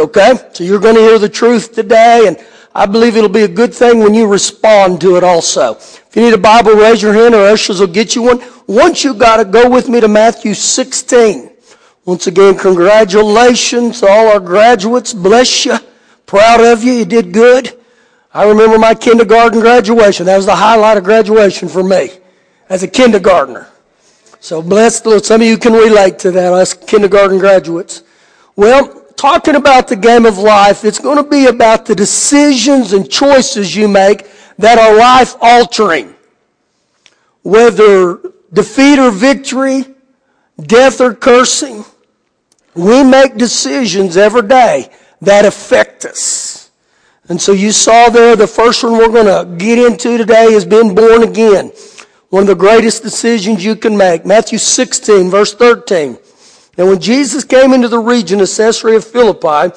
okay? So you're going to hear the truth today, and I believe it'll be a good thing when you respond to it also. If you need a Bible, raise your hand, or ushers will get you one. Once you got it, go with me to Matthew 16. Once again, congratulations to all our graduates. Bless you. Proud of you. You did good. I remember my kindergarten graduation. That was the highlight of graduation for me as a kindergartner. So bless the Lord. Some of you can relate to that, us kindergarten graduates. Well, talking about the game of life, it's going to be about the decisions and choices you make that are life altering. Whether defeat or victory, death or cursing, we make decisions every day that affect us. And so you saw there, the first one we're going to get into today is being born again. One of the greatest decisions you can make. Matthew 16, verse 13. And when Jesus came into the region of Caesarea Philippi,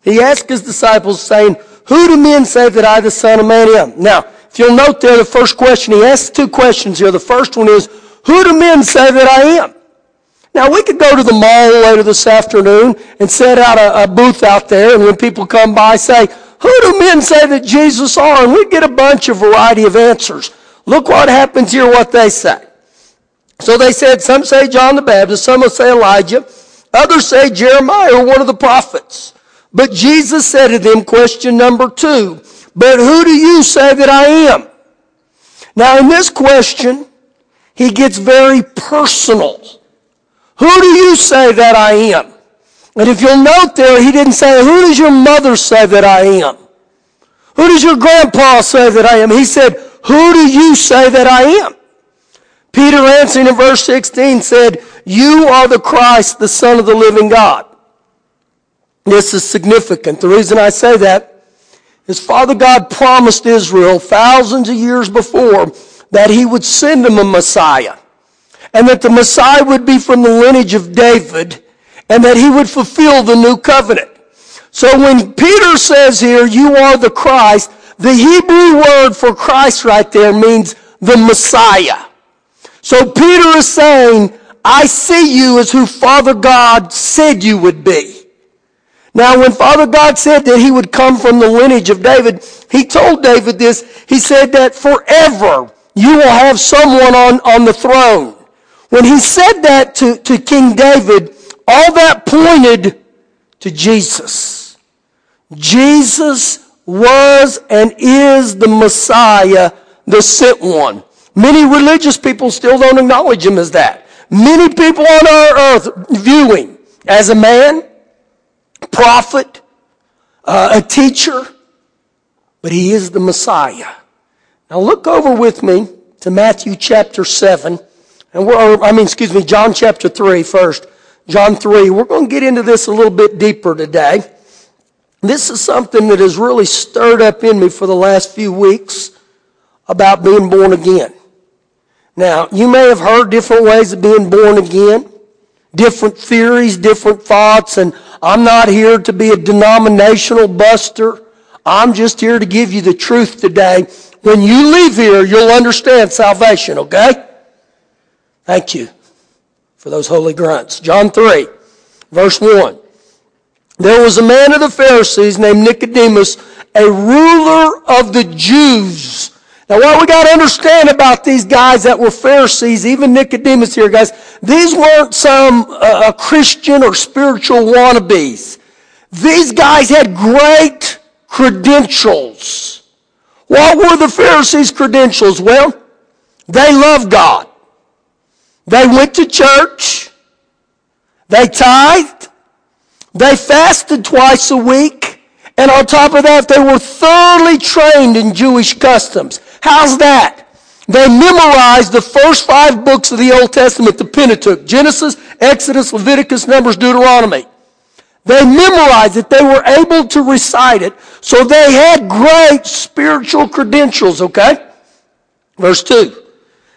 he asked his disciples, saying, Who do men say that I, the Son of Man, am? Now, if you'll note there, the first question, he asks two questions here. The first one is, Who do men say that I am? Now, we could go to the mall later this afternoon and set out a, a booth out there, and when people come by, say, Who do men say that Jesus are? And we'd get a bunch of variety of answers. Look what happens here, what they say. So they said, some say John the Baptist, some will say Elijah, others say Jeremiah or one of the prophets. But Jesus said to them, question number two, but who do you say that I am? Now in this question, he gets very personal. Who do you say that I am? And if you'll note there, he didn't say, who does your mother say that I am? Who does your grandpa say that I am? He said, who do you say that I am? Peter answering in verse 16 said, You are the Christ, the Son of the living God. This is significant. The reason I say that is Father God promised Israel thousands of years before that he would send them a Messiah. And that the Messiah would be from the lineage of David and that he would fulfill the new covenant. So when Peter says here, you are the Christ, the Hebrew word for Christ right there means the Messiah. So Peter is saying, I see you as who Father God said you would be. Now, when Father God said that he would come from the lineage of David, he told David this. He said that forever you will have someone on, on the throne. When he said that to, to King David, all that pointed to Jesus. Jesus was and is the Messiah, the sent one. Many religious people still don't acknowledge him as that. Many people on our earth view him as a man, prophet, uh, a teacher, but he is the Messiah. Now look over with me to Matthew chapter 7, and we're, I mean, excuse me, John chapter 3 first. John 3. We're going to get into this a little bit deeper today. This is something that has really stirred up in me for the last few weeks about being born again. Now, you may have heard different ways of being born again, different theories, different thoughts, and I'm not here to be a denominational buster. I'm just here to give you the truth today. When you leave here, you'll understand salvation, okay? Thank you for those holy grunts. John 3, verse 1. There was a man of the Pharisees named Nicodemus, a ruler of the Jews. Now, what we got to understand about these guys that were Pharisees, even Nicodemus here, guys, these weren't some uh, Christian or spiritual wannabes. These guys had great credentials. What were the Pharisees' credentials? Well, they loved God. They went to church. They tithed. They fasted twice a week. And on top of that, they were thoroughly trained in Jewish customs. How's that? They memorized the first five books of the Old Testament, the Pentateuch, Genesis, Exodus, Leviticus, Numbers, Deuteronomy. They memorized it. They were able to recite it. So they had great spiritual credentials, okay? Verse 2.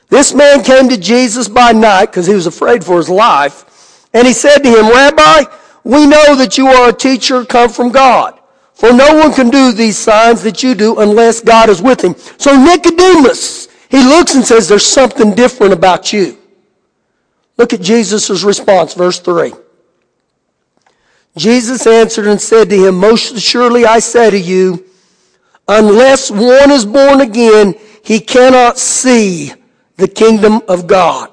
This man came to Jesus by night because he was afraid for his life. And he said to him, Rabbi, we know that you are a teacher come from God. For no one can do these signs that you do unless God is with him. So Nicodemus, he looks and says, there's something different about you. Look at Jesus' response, verse 3. Jesus answered and said to him, Most surely I say to you, unless one is born again, he cannot see the kingdom of God.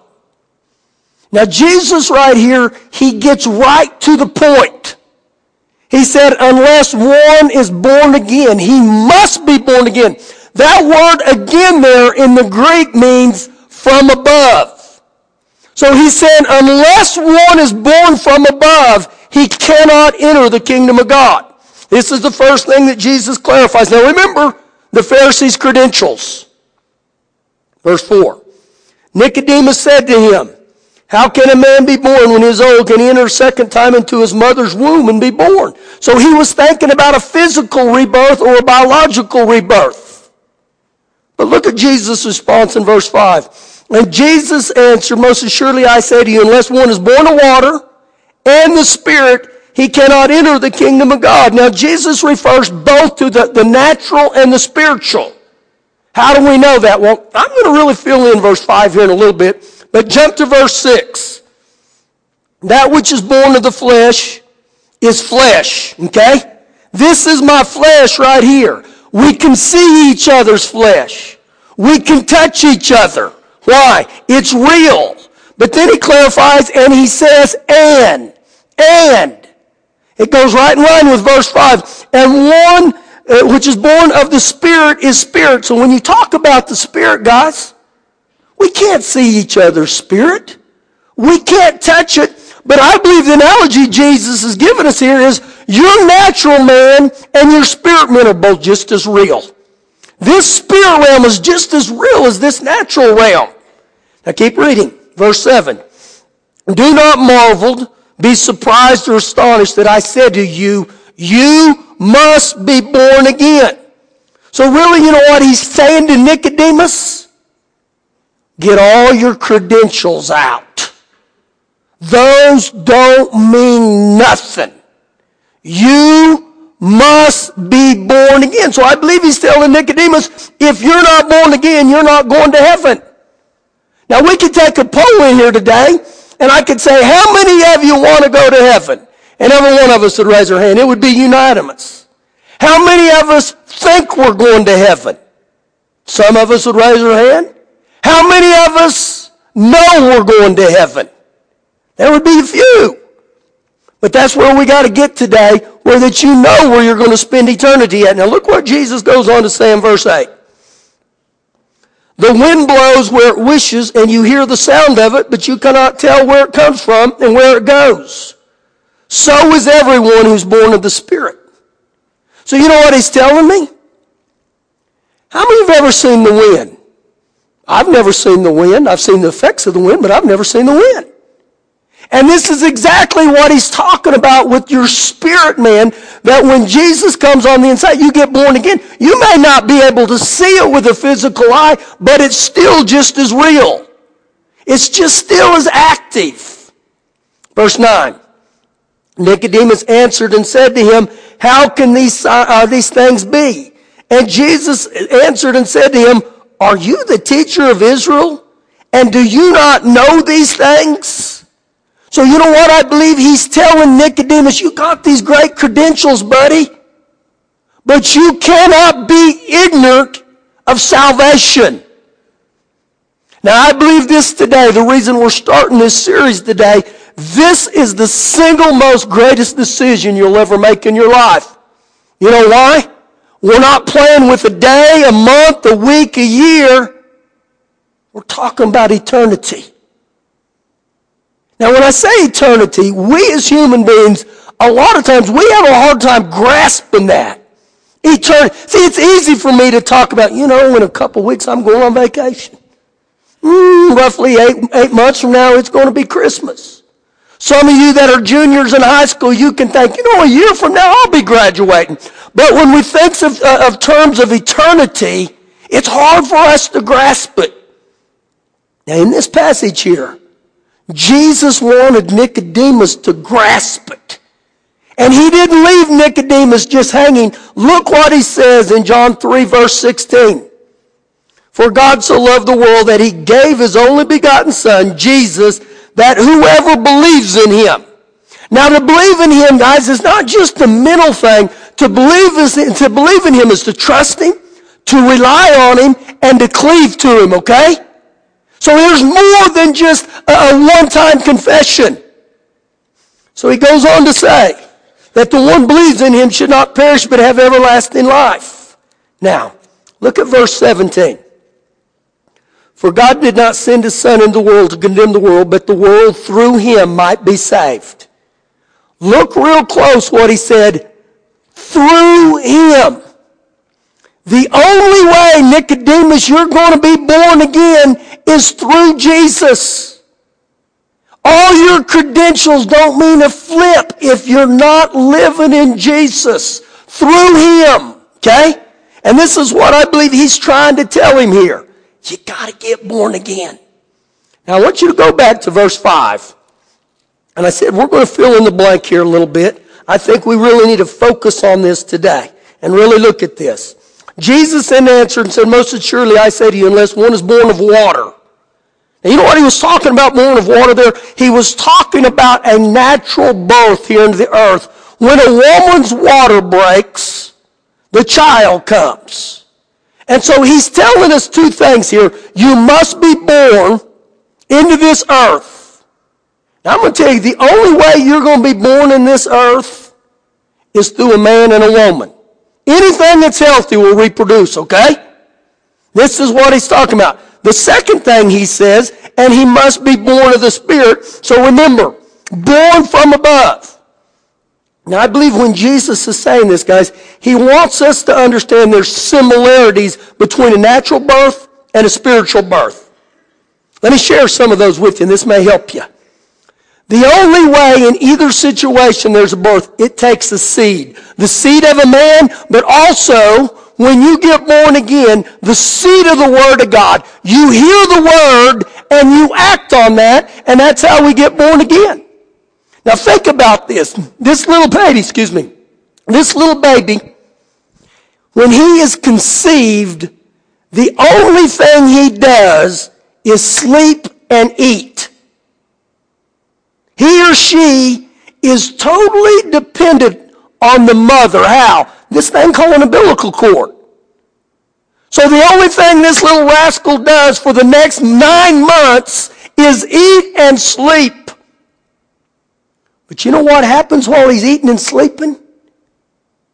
Now Jesus right here, he gets right to the point. He said, unless one is born again, he must be born again. That word again there in the Greek means from above. So he said, unless one is born from above, he cannot enter the kingdom of God. This is the first thing that Jesus clarifies. Now remember the Pharisees' credentials. Verse 4. Nicodemus said to him, How can a man be born when he is old? Can he enter a second time into his mother's womb and be born? So he was thinking about a physical rebirth or a biological rebirth. But look at Jesus' response in verse 5. And Jesus answered, Most assuredly I say to you, unless one is born of water and the Spirit, he cannot enter the kingdom of God. Now, Jesus refers both to the, the natural and the spiritual. How do we know that? Well, I'm going to really fill in verse 5 here in a little bit, but jump to verse 6. That which is born of the flesh is flesh, okay? This is my flesh right here. We can see each other's flesh. We can touch each other. Why? It's real. But then he clarifies and he says, and, and. It goes right in line with verse 5. And one uh, which is born of the Spirit is spirit. So when you talk about the Spirit, guys, we can't see each other's spirit. We can't touch it. But I believe the analogy Jesus has given us here is your natural man and your spirit man are both just as real. This spirit realm is just as real as this natural realm. Now keep reading. Verse 7. Do not marvel be surprised or astonished that I said to you, you must be born again. So really, you know what he's saying to Nicodemus? Get all your credentials out. Those don't mean nothing. You must be born again. So I believe he's telling Nicodemus, if you're not born again, you're not going to heaven. Now we could take a poll in here today and I could say, how many of you want to go to heaven? And every one of us would raise our hand. It would be unanimous. How many of us think we're going to heaven? Some of us would raise our hand. How many of us know we're going to heaven? There would be a few. But that's where we got to get today, where that you know where you're going to spend eternity at. Now look what Jesus goes on to say in verse 8. The wind blows where it wishes, and you hear the sound of it, but you cannot tell where it comes from and where it goes. So is everyone who's born of the Spirit. So you know what he's telling me? How many have ever seen the wind? I've never seen the wind. I've seen the effects of the wind, but I've never seen the wind. And this is exactly what he's talking about with your spirit man, that when Jesus comes on the inside, you get born again. You may not be able to see it with a physical eye, but it's still just as real. It's just still as active. Verse 9. Nicodemus answered and said to him, How can these, uh, these things be? And Jesus answered and said to him, Are you the teacher of Israel? And do you not know these things? So you know what I believe he's telling Nicodemus? You got these great credentials, buddy, but you cannot be ignorant of salvation. Now I believe this today, the reason we're starting this series today, this is the single most greatest decision you'll ever make in your life. You know why? We're not playing with a day, a month, a week, a year. We're talking about eternity. Now, when I say eternity, we as human beings, a lot of times we have a hard time grasping that. Eternity. See, it's easy for me to talk about, you know, in a couple weeks I'm going on vacation. Mm, roughly eight, eight months from now, it's going to be Christmas. Some of you that are juniors in high school, you can think, you know, a year from now I'll be graduating. But when we think of, uh, of terms of eternity, it's hard for us to grasp it. Now, in this passage here, Jesus wanted Nicodemus to grasp it. And he didn't leave Nicodemus just hanging. Look what he says in John 3 verse 16. For God so loved the world that he gave his only begotten son, Jesus, that whoever believes in him. Now to believe in him, guys, is not just a mental thing. To believe is to believe in him is to trust him, to rely on him, and to cleave to him, okay? So there's more than just a, one-time confession. So he goes on to say that the one believes in him should not perish but have everlasting life. Now, look at verse 17. For God did not send his son into the world to condemn the world, but the world through him might be saved. Look real close what he said. Through him. The only way, Nicodemus, you're going to be born again is through Jesus. All your credentials don't mean a flip if you're not living in Jesus. Through him. Okay? And this is what I believe he's trying to tell him here. You gotta get born again. Now I want you to go back to verse 5. And I said, we're going to fill in the blank here a little bit. I think we really need to focus on this today and really look at this. Jesus then answered and said, Most assuredly I say to you, unless one is born of water. You know what he was talking about, born of water there? He was talking about a natural birth here into the earth. When a woman's water breaks, the child comes. And so he's telling us two things here. You must be born into this earth. Now, I'm going to tell you, the only way you're going to be born in this earth is through a man and a woman. Anything that's healthy will reproduce, okay? This is what he's talking about. The second thing he says, and he must be born of the Spirit. So remember, born from above. Now, I believe when Jesus is saying this, guys, he wants us to understand there's similarities between a natural birth and a spiritual birth. Let me share some of those with you, and this may help you. The only way in either situation there's a birth, it takes a seed. The seed of a man, but also when you get born again, the seed of the Word of God. You hear the Word and you act on that, and that's how we get born again. Now think about this. This little baby, excuse me, this little baby, when he is conceived, the only thing he does is sleep and eat. He or she is totally dependent on the mother. How? This thing called an umbilical cord. So the only thing this little rascal does for the next nine months is eat and sleep. But you know what happens while he's eating and sleeping?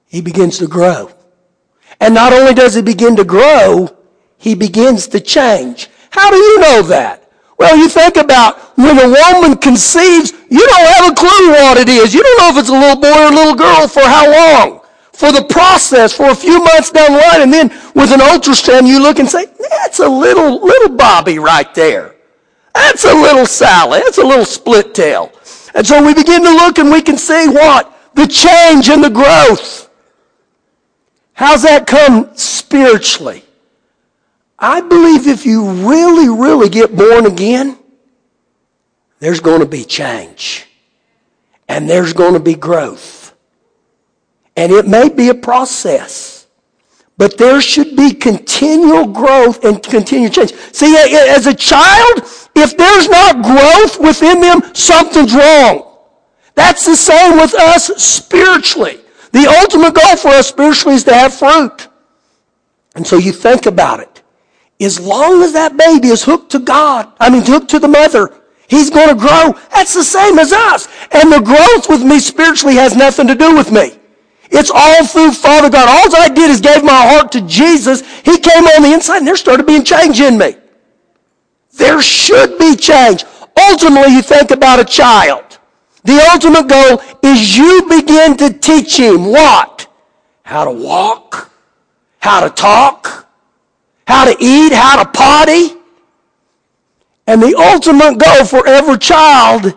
He begins to grow. And not only does he begin to grow, he begins to change. How do you know that? Well, you think about when a woman conceives, you don't have a clue what it is. You don't know if it's a little boy or a little girl for how long. For the process, for a few months down the line, and then with an ultrasound, you look and say, that's a little, little Bobby right there. That's a little Sally. That's a little split tail. And so we begin to look and we can see what? The change and the growth. How's that come spiritually? I believe if you really, really get born again, there's going to be change. And there's going to be growth. And it may be a process. But there should be continual growth and continual change. See, as a child, if there's not growth within them, something's wrong. That's the same with us spiritually. The ultimate goal for us spiritually is to have fruit. And so you think about it. As long as that baby is hooked to God, I mean, hooked to the mother, he's going to grow. That's the same as us. And the growth with me spiritually has nothing to do with me. It's all through Father God. All I did is gave my heart to Jesus. He came on the inside and there started being change in me. There should be change. Ultimately, you think about a child. The ultimate goal is you begin to teach him what? How to walk, how to talk, how to eat, how to potty. And the ultimate goal for every child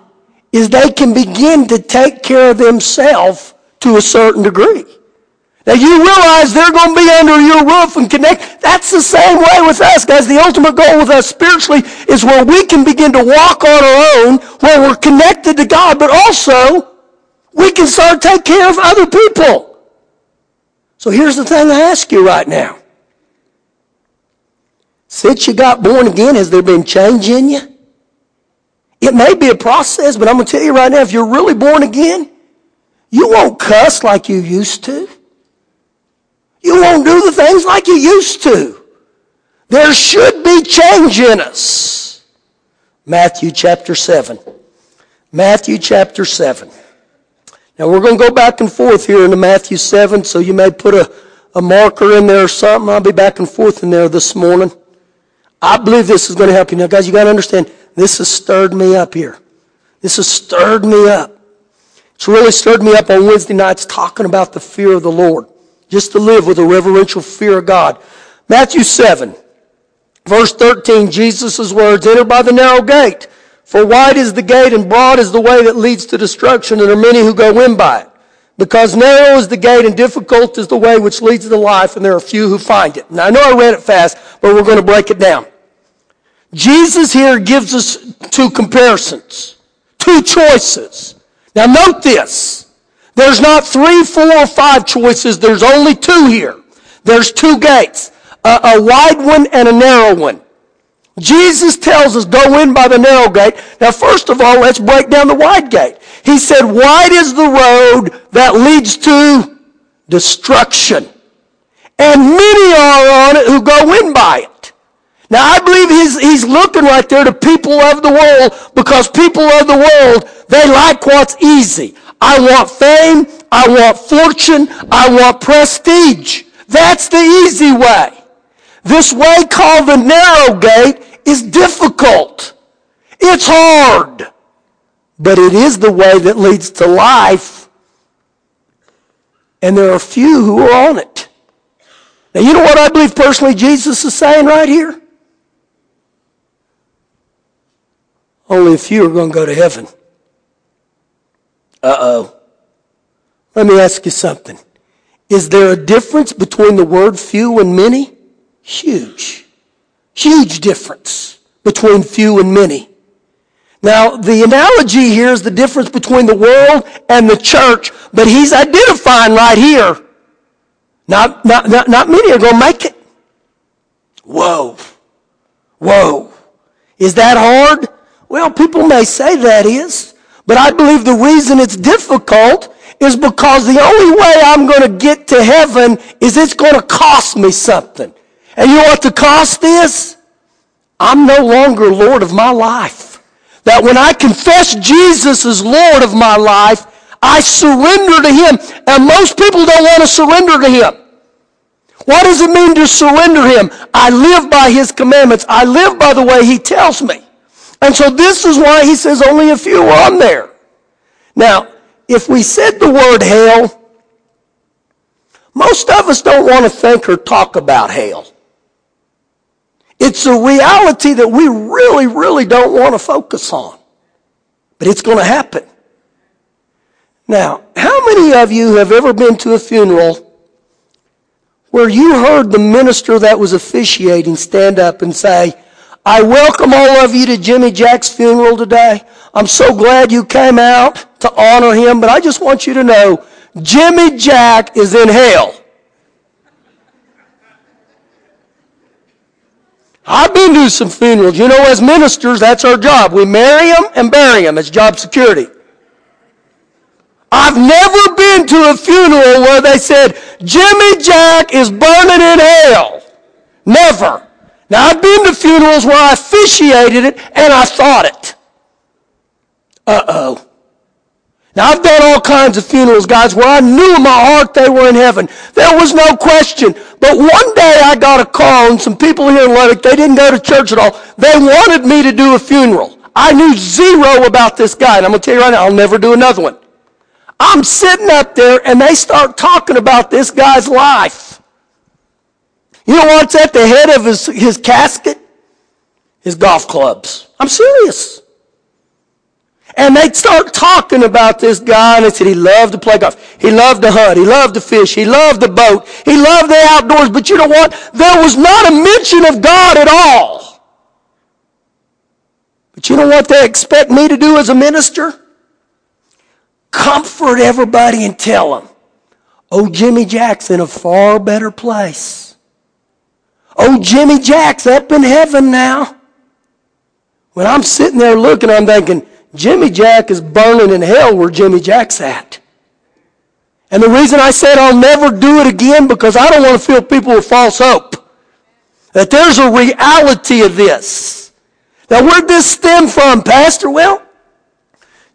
is they can begin to take care of themselves to a certain degree. Now you realize they're going to be under your roof and connect. That's the same way with us, guys. The ultimate goal with us spiritually is where we can begin to walk on our own, where we're connected to God, but also we can start to take care of other people. So here's the thing I ask you right now. Since you got born again, has there been change in you? It may be a process, but I'm going to tell you right now, if you're really born again, you won't cuss like you used to. You won't do the things like you used to. There should be change in us. Matthew chapter 7. Matthew chapter 7. Now we're going to go back and forth here into Matthew 7, so you may put a, a marker in there or something. I'll be back and forth in there this morning. I believe this is going to help you. Now guys, you got to understand, this has stirred me up here. This has stirred me up. It's really stirred me up on Wednesday nights talking about the fear of the Lord. Just to live with a reverential fear of God. Matthew 7, verse 13, Jesus' words, enter by the narrow gate. For wide is the gate and broad is the way that leads to destruction, and there are many who go in by it. Because narrow is the gate and difficult is the way which leads to life, and there are few who find it. Now I know I read it fast, but we're going to break it down. Jesus here gives us two comparisons, two choices. Now note this. There's not three, four, or five choices. There's only two here. There's two gates. A, a wide one and a narrow one. Jesus tells us, go in by the narrow gate. Now, first of all, let's break down the wide gate. He said, wide is the road that leads to destruction. And many are on it who go in by it. Now, I believe he's, he's looking right there to people of the world because people of the world, they like what's easy. I want fame. I want fortune. I want prestige. That's the easy way. This way called the narrow gate is difficult. It's hard. But it is the way that leads to life. And there are few who are on it. Now, you know what I believe personally Jesus is saying right here? Only a few are going to go to heaven. Uh oh. Let me ask you something. Is there a difference between the word few and many? Huge. Huge difference between few and many. Now, the analogy here is the difference between the world and the church, but he's identifying right here. Not, not, not, not many are going to make it. Whoa. Whoa. Is that hard? Well, people may say that is, but I believe the reason it's difficult is because the only way I'm going to get to heaven is it's going to cost me something. And you know what the cost is? I'm no longer Lord of my life. That when I confess Jesus as Lord of my life, I surrender to Him. And most people don't want to surrender to Him. What does it mean to surrender Him? I live by His commandments. I live by the way He tells me. And so this is why He says only a few are on there. Now, if we said the word hell, most of us don't want to think or talk about hell. It's a reality that we really, really don't want to focus on. But it's going to happen. Now, how many of you have ever been to a funeral where you heard the minister that was officiating stand up and say, I welcome all of you to Jimmy Jack's funeral today. I'm so glad you came out to honor him, but I just want you to know Jimmy Jack is in hell. I've been to some funerals. You know, as ministers, that's our job. We marry them and bury them. It's job security. I've never been to a funeral where they said, Jimmy Jack is burning in hell. Never. Now, I've been to funerals where I officiated it and I thought it. Uh-oh. Now, I've done all kinds of funerals, guys, where I knew in my heart they were in heaven. There was no question. But one day I got a call, and some people here in Lubbock, they didn't go to church at all. They wanted me to do a funeral. I knew zero about this guy, and I'm going to tell you right now, I'll never do another one. I'm sitting up there, and they start talking about this guy's life. You know what's at the head of his, his casket? His golf clubs. I'm serious. And they'd start talking about this guy, and they said he loved to play golf. He loved to hunt. He loved to fish. He loved the boat. He loved the outdoors. But you know what? There was not a mention of God at all. But you know what they expect me to do as a minister? Comfort everybody and tell them, oh, Jimmy Jack's in a far better place. Oh, Jimmy Jack's up in heaven now. When I'm sitting there looking, I'm thinking, Jimmy Jack is burning in hell where Jimmy Jack's at. And the reason I said I'll never do it again because I don't want to fill people with false hope. That there's a reality of this. Now where'd this stem from, Pastor? Well,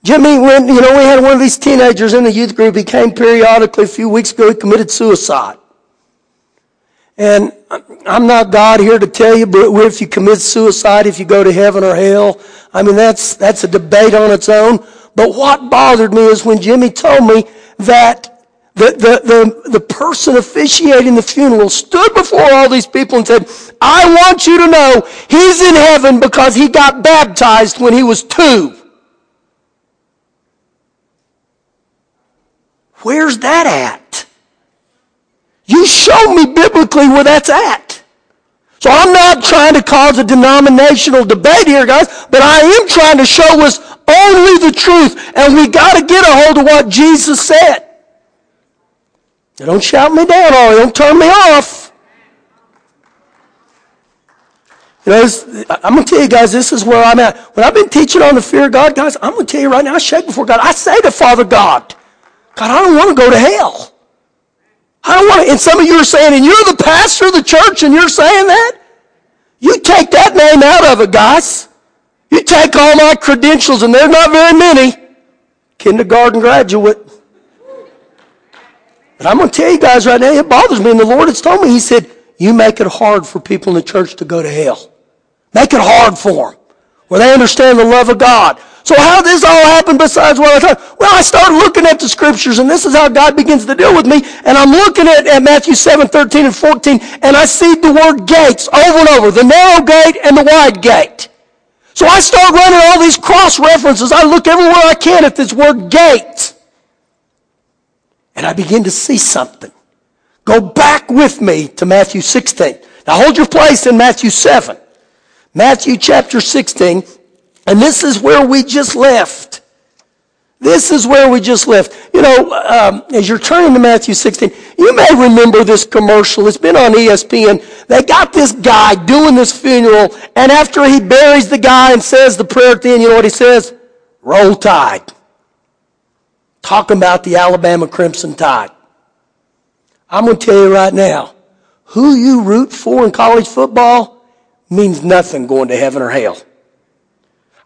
Jimmy, when, you know, we had one of these teenagers in the youth group. He came periodically a few weeks ago. He committed suicide. And I'm not God here to tell you, but if you commit suicide, if you go to heaven or hell, I mean, that's, that's a debate on its own. But what bothered me is when Jimmy told me that the, the, the, the person officiating the funeral stood before all these people and said, I want you to know he's in heaven because he got baptized when he was two. Where's that at? You show me biblically where that's at. So I'm not trying to cause a denominational debate here, guys, but I am trying to show us only the truth. And we got to get a hold of what Jesus said. Now don't shout me down or don't turn me off. You know, I'm going to tell you guys, this is where I'm at. When I've been teaching on the fear of God, guys, I'm going to tell you right now, I shake before God. I say to Father God, God, I don't want to go to hell. I don't want to. And some of you are saying, and you're the pastor of the church and you're saying that? You take that name out of it, guys. You take all my credentials, and there's not very many. Kindergarten graduate. But I'm going to tell you guys right now, it bothers me. And the Lord has told me, He said, you make it hard for people in the church to go to hell. Make it hard for them. Where they understand the love of God. So how this all happened besides what I thought? Well, I started looking at the scriptures and this is how God begins to deal with me. And I'm looking at, at Matthew 7, 13 and 14 and I see the word gates over and over. The narrow gate and the wide gate. So I start running all these cross references. I look everywhere I can at this word gate. And I begin to see something. Go back with me to Matthew 16. Now hold your place in Matthew 7. Matthew chapter 16 and this is where we just left. This is where we just left. You know, um, as you're turning to Matthew 16, you may remember this commercial. It's been on ESPN. They got this guy doing this funeral, and after he buries the guy and says the prayer at the end, you know what he says? Roll Tide. Talking about the Alabama Crimson Tide. I'm going to tell you right now, who you root for in college football means nothing going to heaven or hell.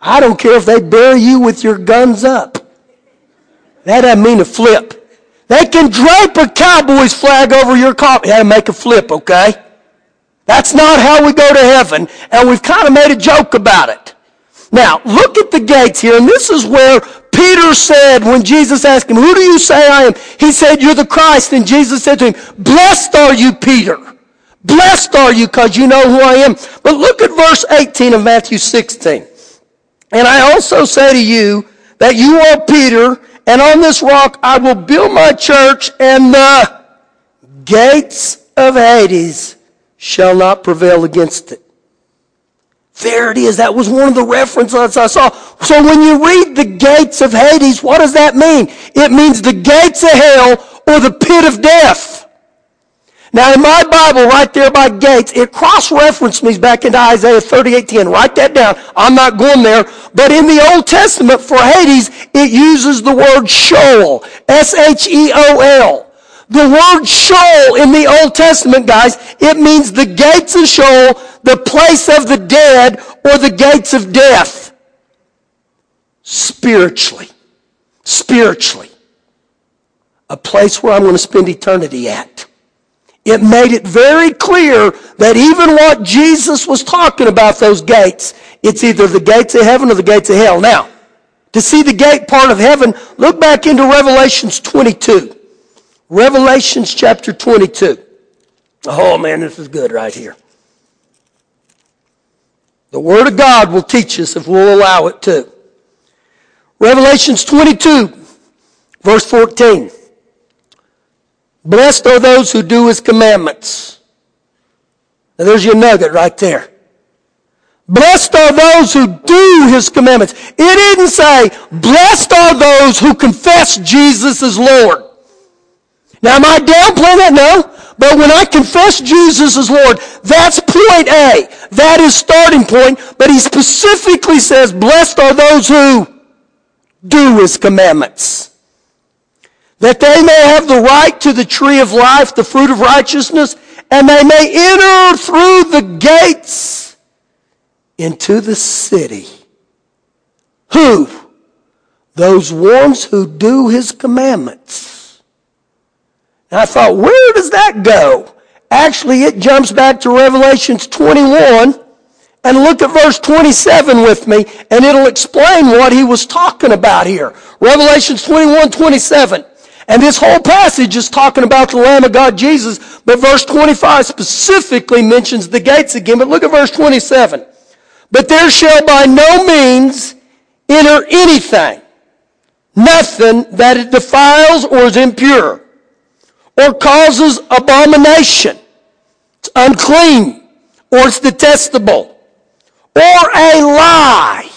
I don't care if they bury you with your guns up. That doesn't mean a flip. They can drape a Cowboys flag over your car. Yeah, make a flip, okay? That's not how we go to heaven, and we've kind of made a joke about it. Now, look at the gates here, and this is where Peter said when Jesus asked him, Who do you say I am? He said, You're the Christ. And Jesus said to him, Blessed are you, Peter. Blessed are you because you know who I am. But look at verse 18 of Matthew 16. And I also say to you that you are Peter, and on this rock I will build my church, and the gates of Hades shall not prevail against it. There it is. That was one of the references I saw. So when you read the gates of Hades, what does that mean? It means the gates of hell or the pit of death. Now in my Bible, right there by gates, it cross-referenced me back into Isaiah 38:10. Write that down. I'm not going there. But in the Old Testament for Hades, it uses the word Sheol. S-H-E-O-L. The word Sheol in the Old Testament, guys, it means the gates of Sheol, the place of the dead, or the gates of death. Spiritually. Spiritually. A place where I'm going to spend eternity at it made it very clear that even what Jesus was talking about, those gates, it's either the gates of heaven or the gates of hell. Now, to see the gate part of heaven, look back into Revelations 22. Revelations chapter 22. Oh man, this is good right here. The Word of God will teach us if we'll allow it to. Revelations 22, verse 14. Blessed are those who do his commandments. Now there's your nugget right there. Blessed are those who do his commandments. It didn't say, blessed are those who confess Jesus as Lord. Now am I downplaying that? No. But when I confess Jesus as Lord, that's point A. That is starting point. But he specifically says, blessed are those who do his commandments. That they may have the right to the tree of life, the fruit of righteousness, and they may enter through the gates into the city. Who? Those ones who do his commandments. And I thought, where does that go? Actually, it jumps back to Revelations 21 and look at verse 27 with me and it'll explain what he was talking about here. Revelations 21, 27. And this whole passage is talking about the Lamb of God, Jesus, but verse 25 specifically mentions the gates again. But look at verse 27. But there shall by no means enter anything, nothing that it defiles or is impure, or causes abomination, it's unclean, or it's detestable, or a lie,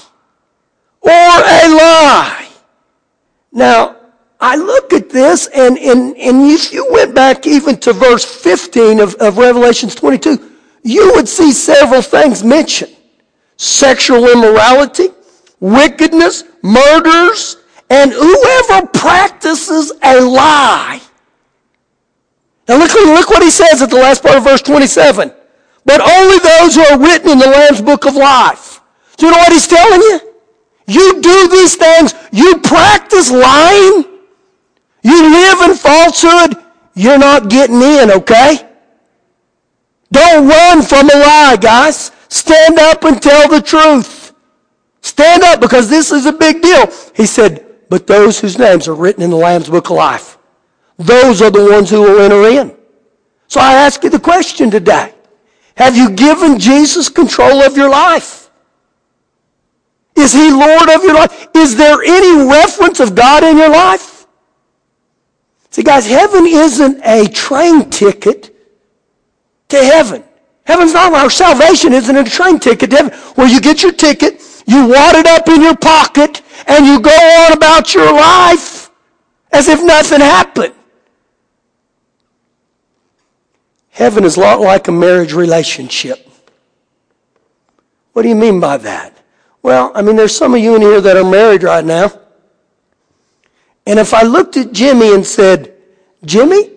or a lie. Now, I look at this, and, and, and if you went back even to verse 15 of, of Revelations 22, you would see several things mentioned. Sexual immorality, wickedness, murders, and whoever practices a lie. Now look, look what he says at the last part of verse 27. But only those who are written in the Lamb's book of life. Do you know what he's telling you? You do these things. You practice lying. You live in falsehood. You're not getting in, okay? Don't run from a lie, guys. Stand up and tell the truth. Stand up because this is a big deal. He said, but those whose names are written in the Lamb's book of life, those are the ones who will enter in. So I ask you the question today. Have you given Jesus control of your life? Is he Lord of your life? Is there any reference of God in your life? See, guys, heaven isn't a train ticket to heaven. Heaven's not our salvation isn't a train ticket to heaven where you get your ticket, you wad it up in your pocket, and you go on about your life as if nothing happened. Heaven is a lot like a marriage relationship. What do you mean by that? Well, I mean, there's some of you in here that are married right now. And if I looked at Jimmy and said, Jimmy,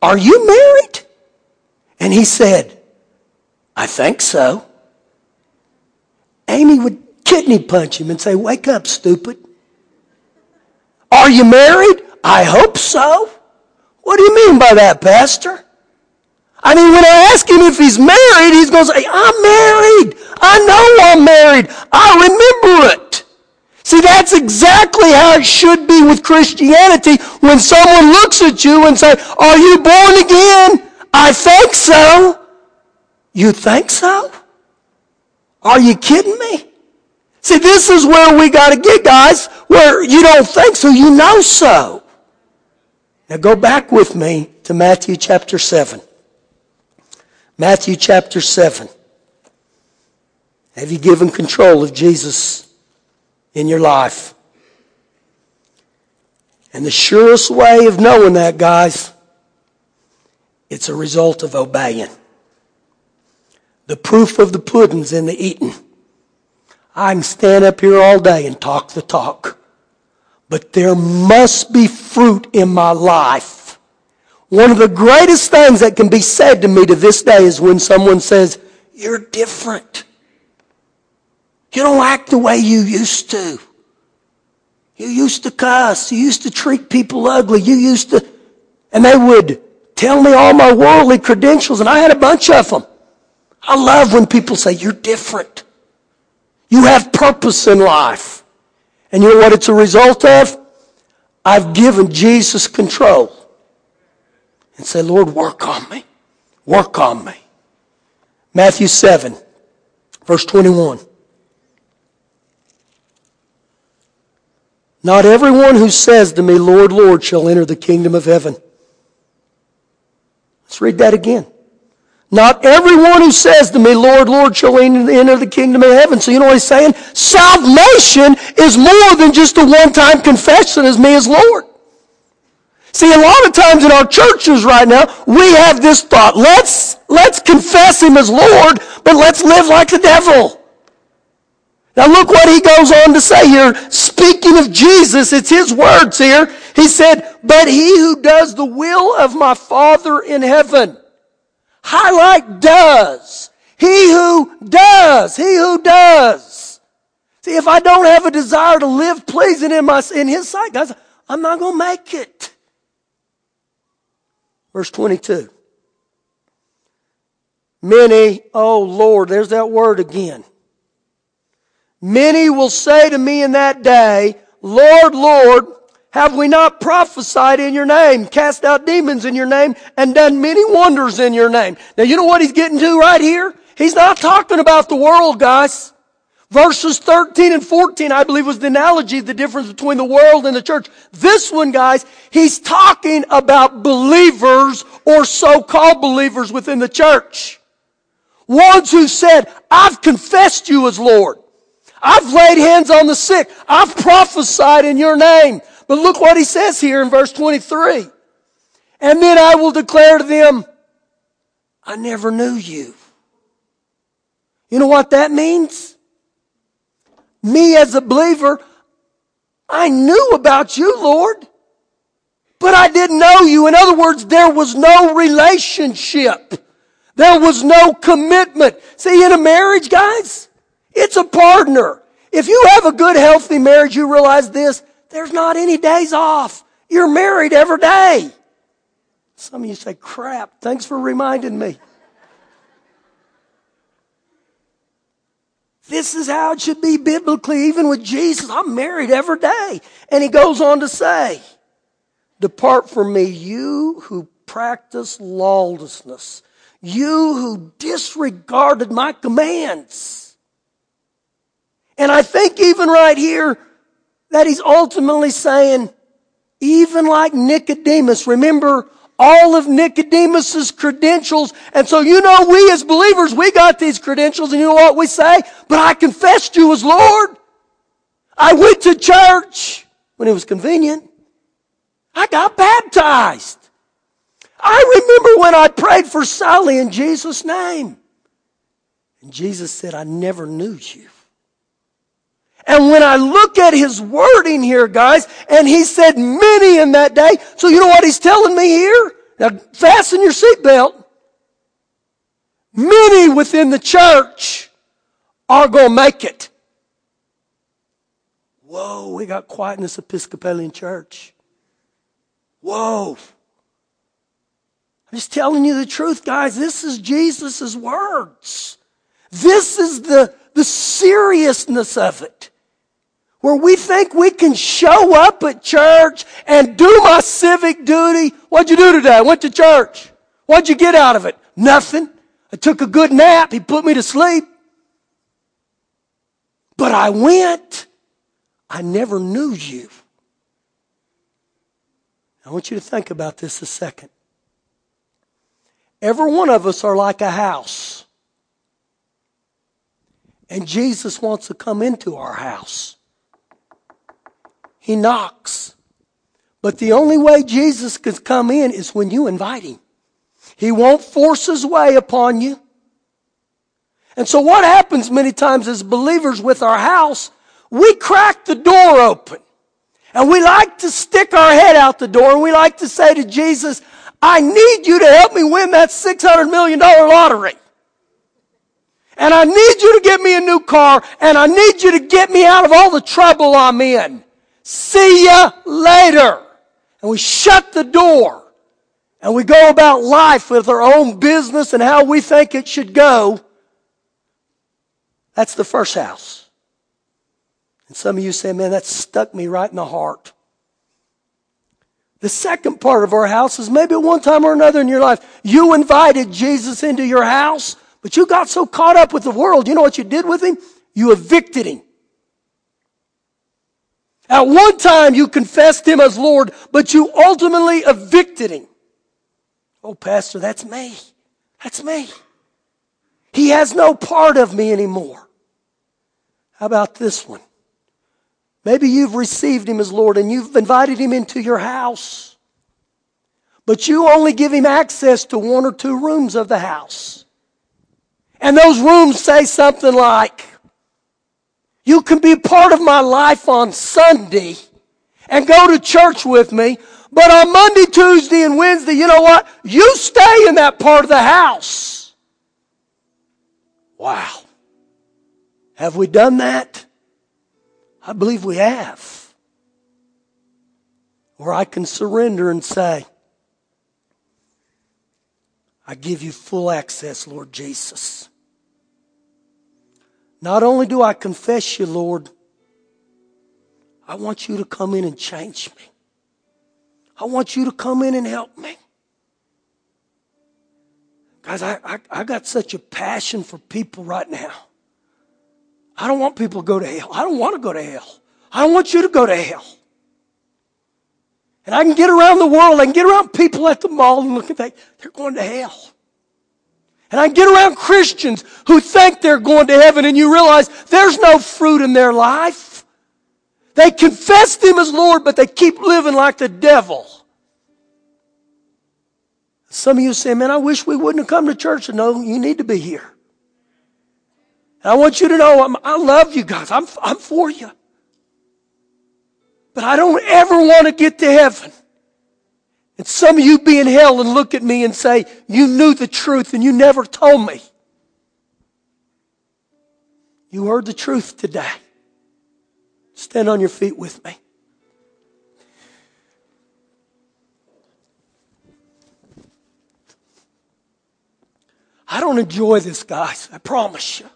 are you married? And he said, I think so. Amy would kidney punch him and say, Wake up, stupid. Are you married? I hope so. What do you mean by that, Pastor? I mean, when I ask him if he's married, he's going to say, I'm married. I know I'm married. I remember it. See, that's exactly how it should be with Christianity. When someone looks at you and says, are you born again? I think so. You think so? Are you kidding me? See, this is where we got to get, guys, where you don't think so, you know so. Now go back with me to Matthew chapter 7. Matthew chapter 7. Have you given control of Jesus in your life? And the surest way of knowing that, guys, it's a result of obeying. The proof of the pudding's in the eating. I can stand up here all day and talk the talk. But there must be fruit in my life. One of the greatest things that can be said to me to this day is when someone says, You're different. You don't act the way you used to. You used to cuss. You used to treat people ugly. You used to, and they would tell me all my worldly credentials, and I had a bunch of them. I love when people say, You're different. You have purpose in life. And you know what it's a result of? I've given Jesus control. And say, Lord, work on me. Work on me. Matthew 7, verse 21. Not everyone who says to me, Lord, Lord, shall enter the kingdom of heaven. Let's read that again. Not everyone who says to me, Lord, Lord, shall enter the kingdom of heaven. So you know what he's saying? Salvation is more than just a one-time confession as me as Lord. See, a lot of times in our churches right now, we have this thought, let's, let's confess Him as Lord, but let's live like the devil. Now look what he goes on to say here. Speaking of Jesus, it's his words here. He said, but he who does the will of my Father in heaven. Highlight does. He who does. He who does. See, if I don't have a desire to live pleasing in my, in his sight, guys, I'm not going to make it. Verse 22. Many, oh Lord, there's that word again. Many will say to me in that day, Lord, Lord, have we not prophesied in your name, cast out demons in your name, and done many wonders in your name? Now you know what he's getting to right here? He's not talking about the world, guys. Verses 13 and 14, I believe was the analogy, the difference between the world and the church. This one, guys, he's talking about believers or so-called believers within the church. Ones who said, I've confessed you as Lord. I've laid hands on the sick. I've prophesied in your name. But look what he says here in verse 23. And then I will declare to them, I never knew you. You know what that means? Me as a believer, I knew about you, Lord, but I didn't know you. In other words, there was no relationship. There was no commitment. See, in a marriage, guys, it's a partner. If you have a good, healthy marriage, you realize this, there's not any days off. You're married every day. Some of you say, crap, thanks for reminding me. This is how it should be biblically, even with Jesus. I'm married every day. And he goes on to say, Depart from me, you who practice lawlessness, you who disregarded my commands. And I think even right here that he's ultimately saying, even like Nicodemus, remember all of Nicodemus's credentials. And so you know we as believers, we got these credentials and you know what we say? But I confessed you as Lord. I went to church when it was convenient. I got baptized. I remember when I prayed for Sally in Jesus' name. And Jesus said, I never knew you. And when I look at his wording here, guys, and he said many in that day, so you know what he's telling me here? Now fasten your seatbelt. Many within the church are going to make it. Whoa, we got quiet in this Episcopalian church. Whoa. I'm just telling you the truth, guys. This is Jesus' words. This is the, the seriousness of it where we think we can show up at church and do my civic duty. What'd you do today? I went to church. What'd you get out of it? Nothing. I took a good nap. He put me to sleep. But I went. I never knew you. I want you to think about this a second. Every one of us are like a house. And Jesus wants to come into our house. He knocks. But the only way Jesus can come in is when you invite him. He won't force his way upon you. And so what happens many times as believers with our house, we crack the door open. And we like to stick our head out the door and we like to say to Jesus, I need you to help me win that $600 million lottery. And I need you to get me a new car and I need you to get me out of all the trouble I'm in. See ya later. And we shut the door. And we go about life with our own business and how we think it should go. That's the first house. And some of you say, man, that stuck me right in the heart. The second part of our house is maybe one time or another in your life, you invited Jesus into your house, but you got so caught up with the world. You know what you did with him? You evicted him. At one time you confessed him as Lord, but you ultimately evicted him. Oh, Pastor, that's me. That's me. He has no part of me anymore. How about this one? Maybe you've received him as Lord and you've invited him into your house. But you only give him access to one or two rooms of the house. And those rooms say something like, you can be part of my life on Sunday and go to church with me, but on Monday, Tuesday, and Wednesday, you know what? You stay in that part of the house. Wow. Have we done that? I believe we have. Or I can surrender and say, I give you full access, Lord Jesus. Not only do I confess you, Lord, I want you to come in and change me. I want you to come in and help me. Guys, I, I, I, got such a passion for people right now. I don't want people to go to hell. I don't want to go to hell. I don't want you to go to hell. And I can get around the world, I can get around people at the mall and look at that, they're going to hell. And I get around Christians who think they're going to heaven and you realize there's no fruit in their life. They confess Him as Lord, but they keep living like the devil. Some of you say, man, I wish we wouldn't have come to church. No, you need to be here. And I want you to know I'm, i love you guys. I'm, I'm for you. But I don't ever want to get to heaven and some of you be in hell and look at me and say, You knew the truth and you never told me. You heard the truth today. Stand on your feet with me. I don't enjoy this, guys. I promise you.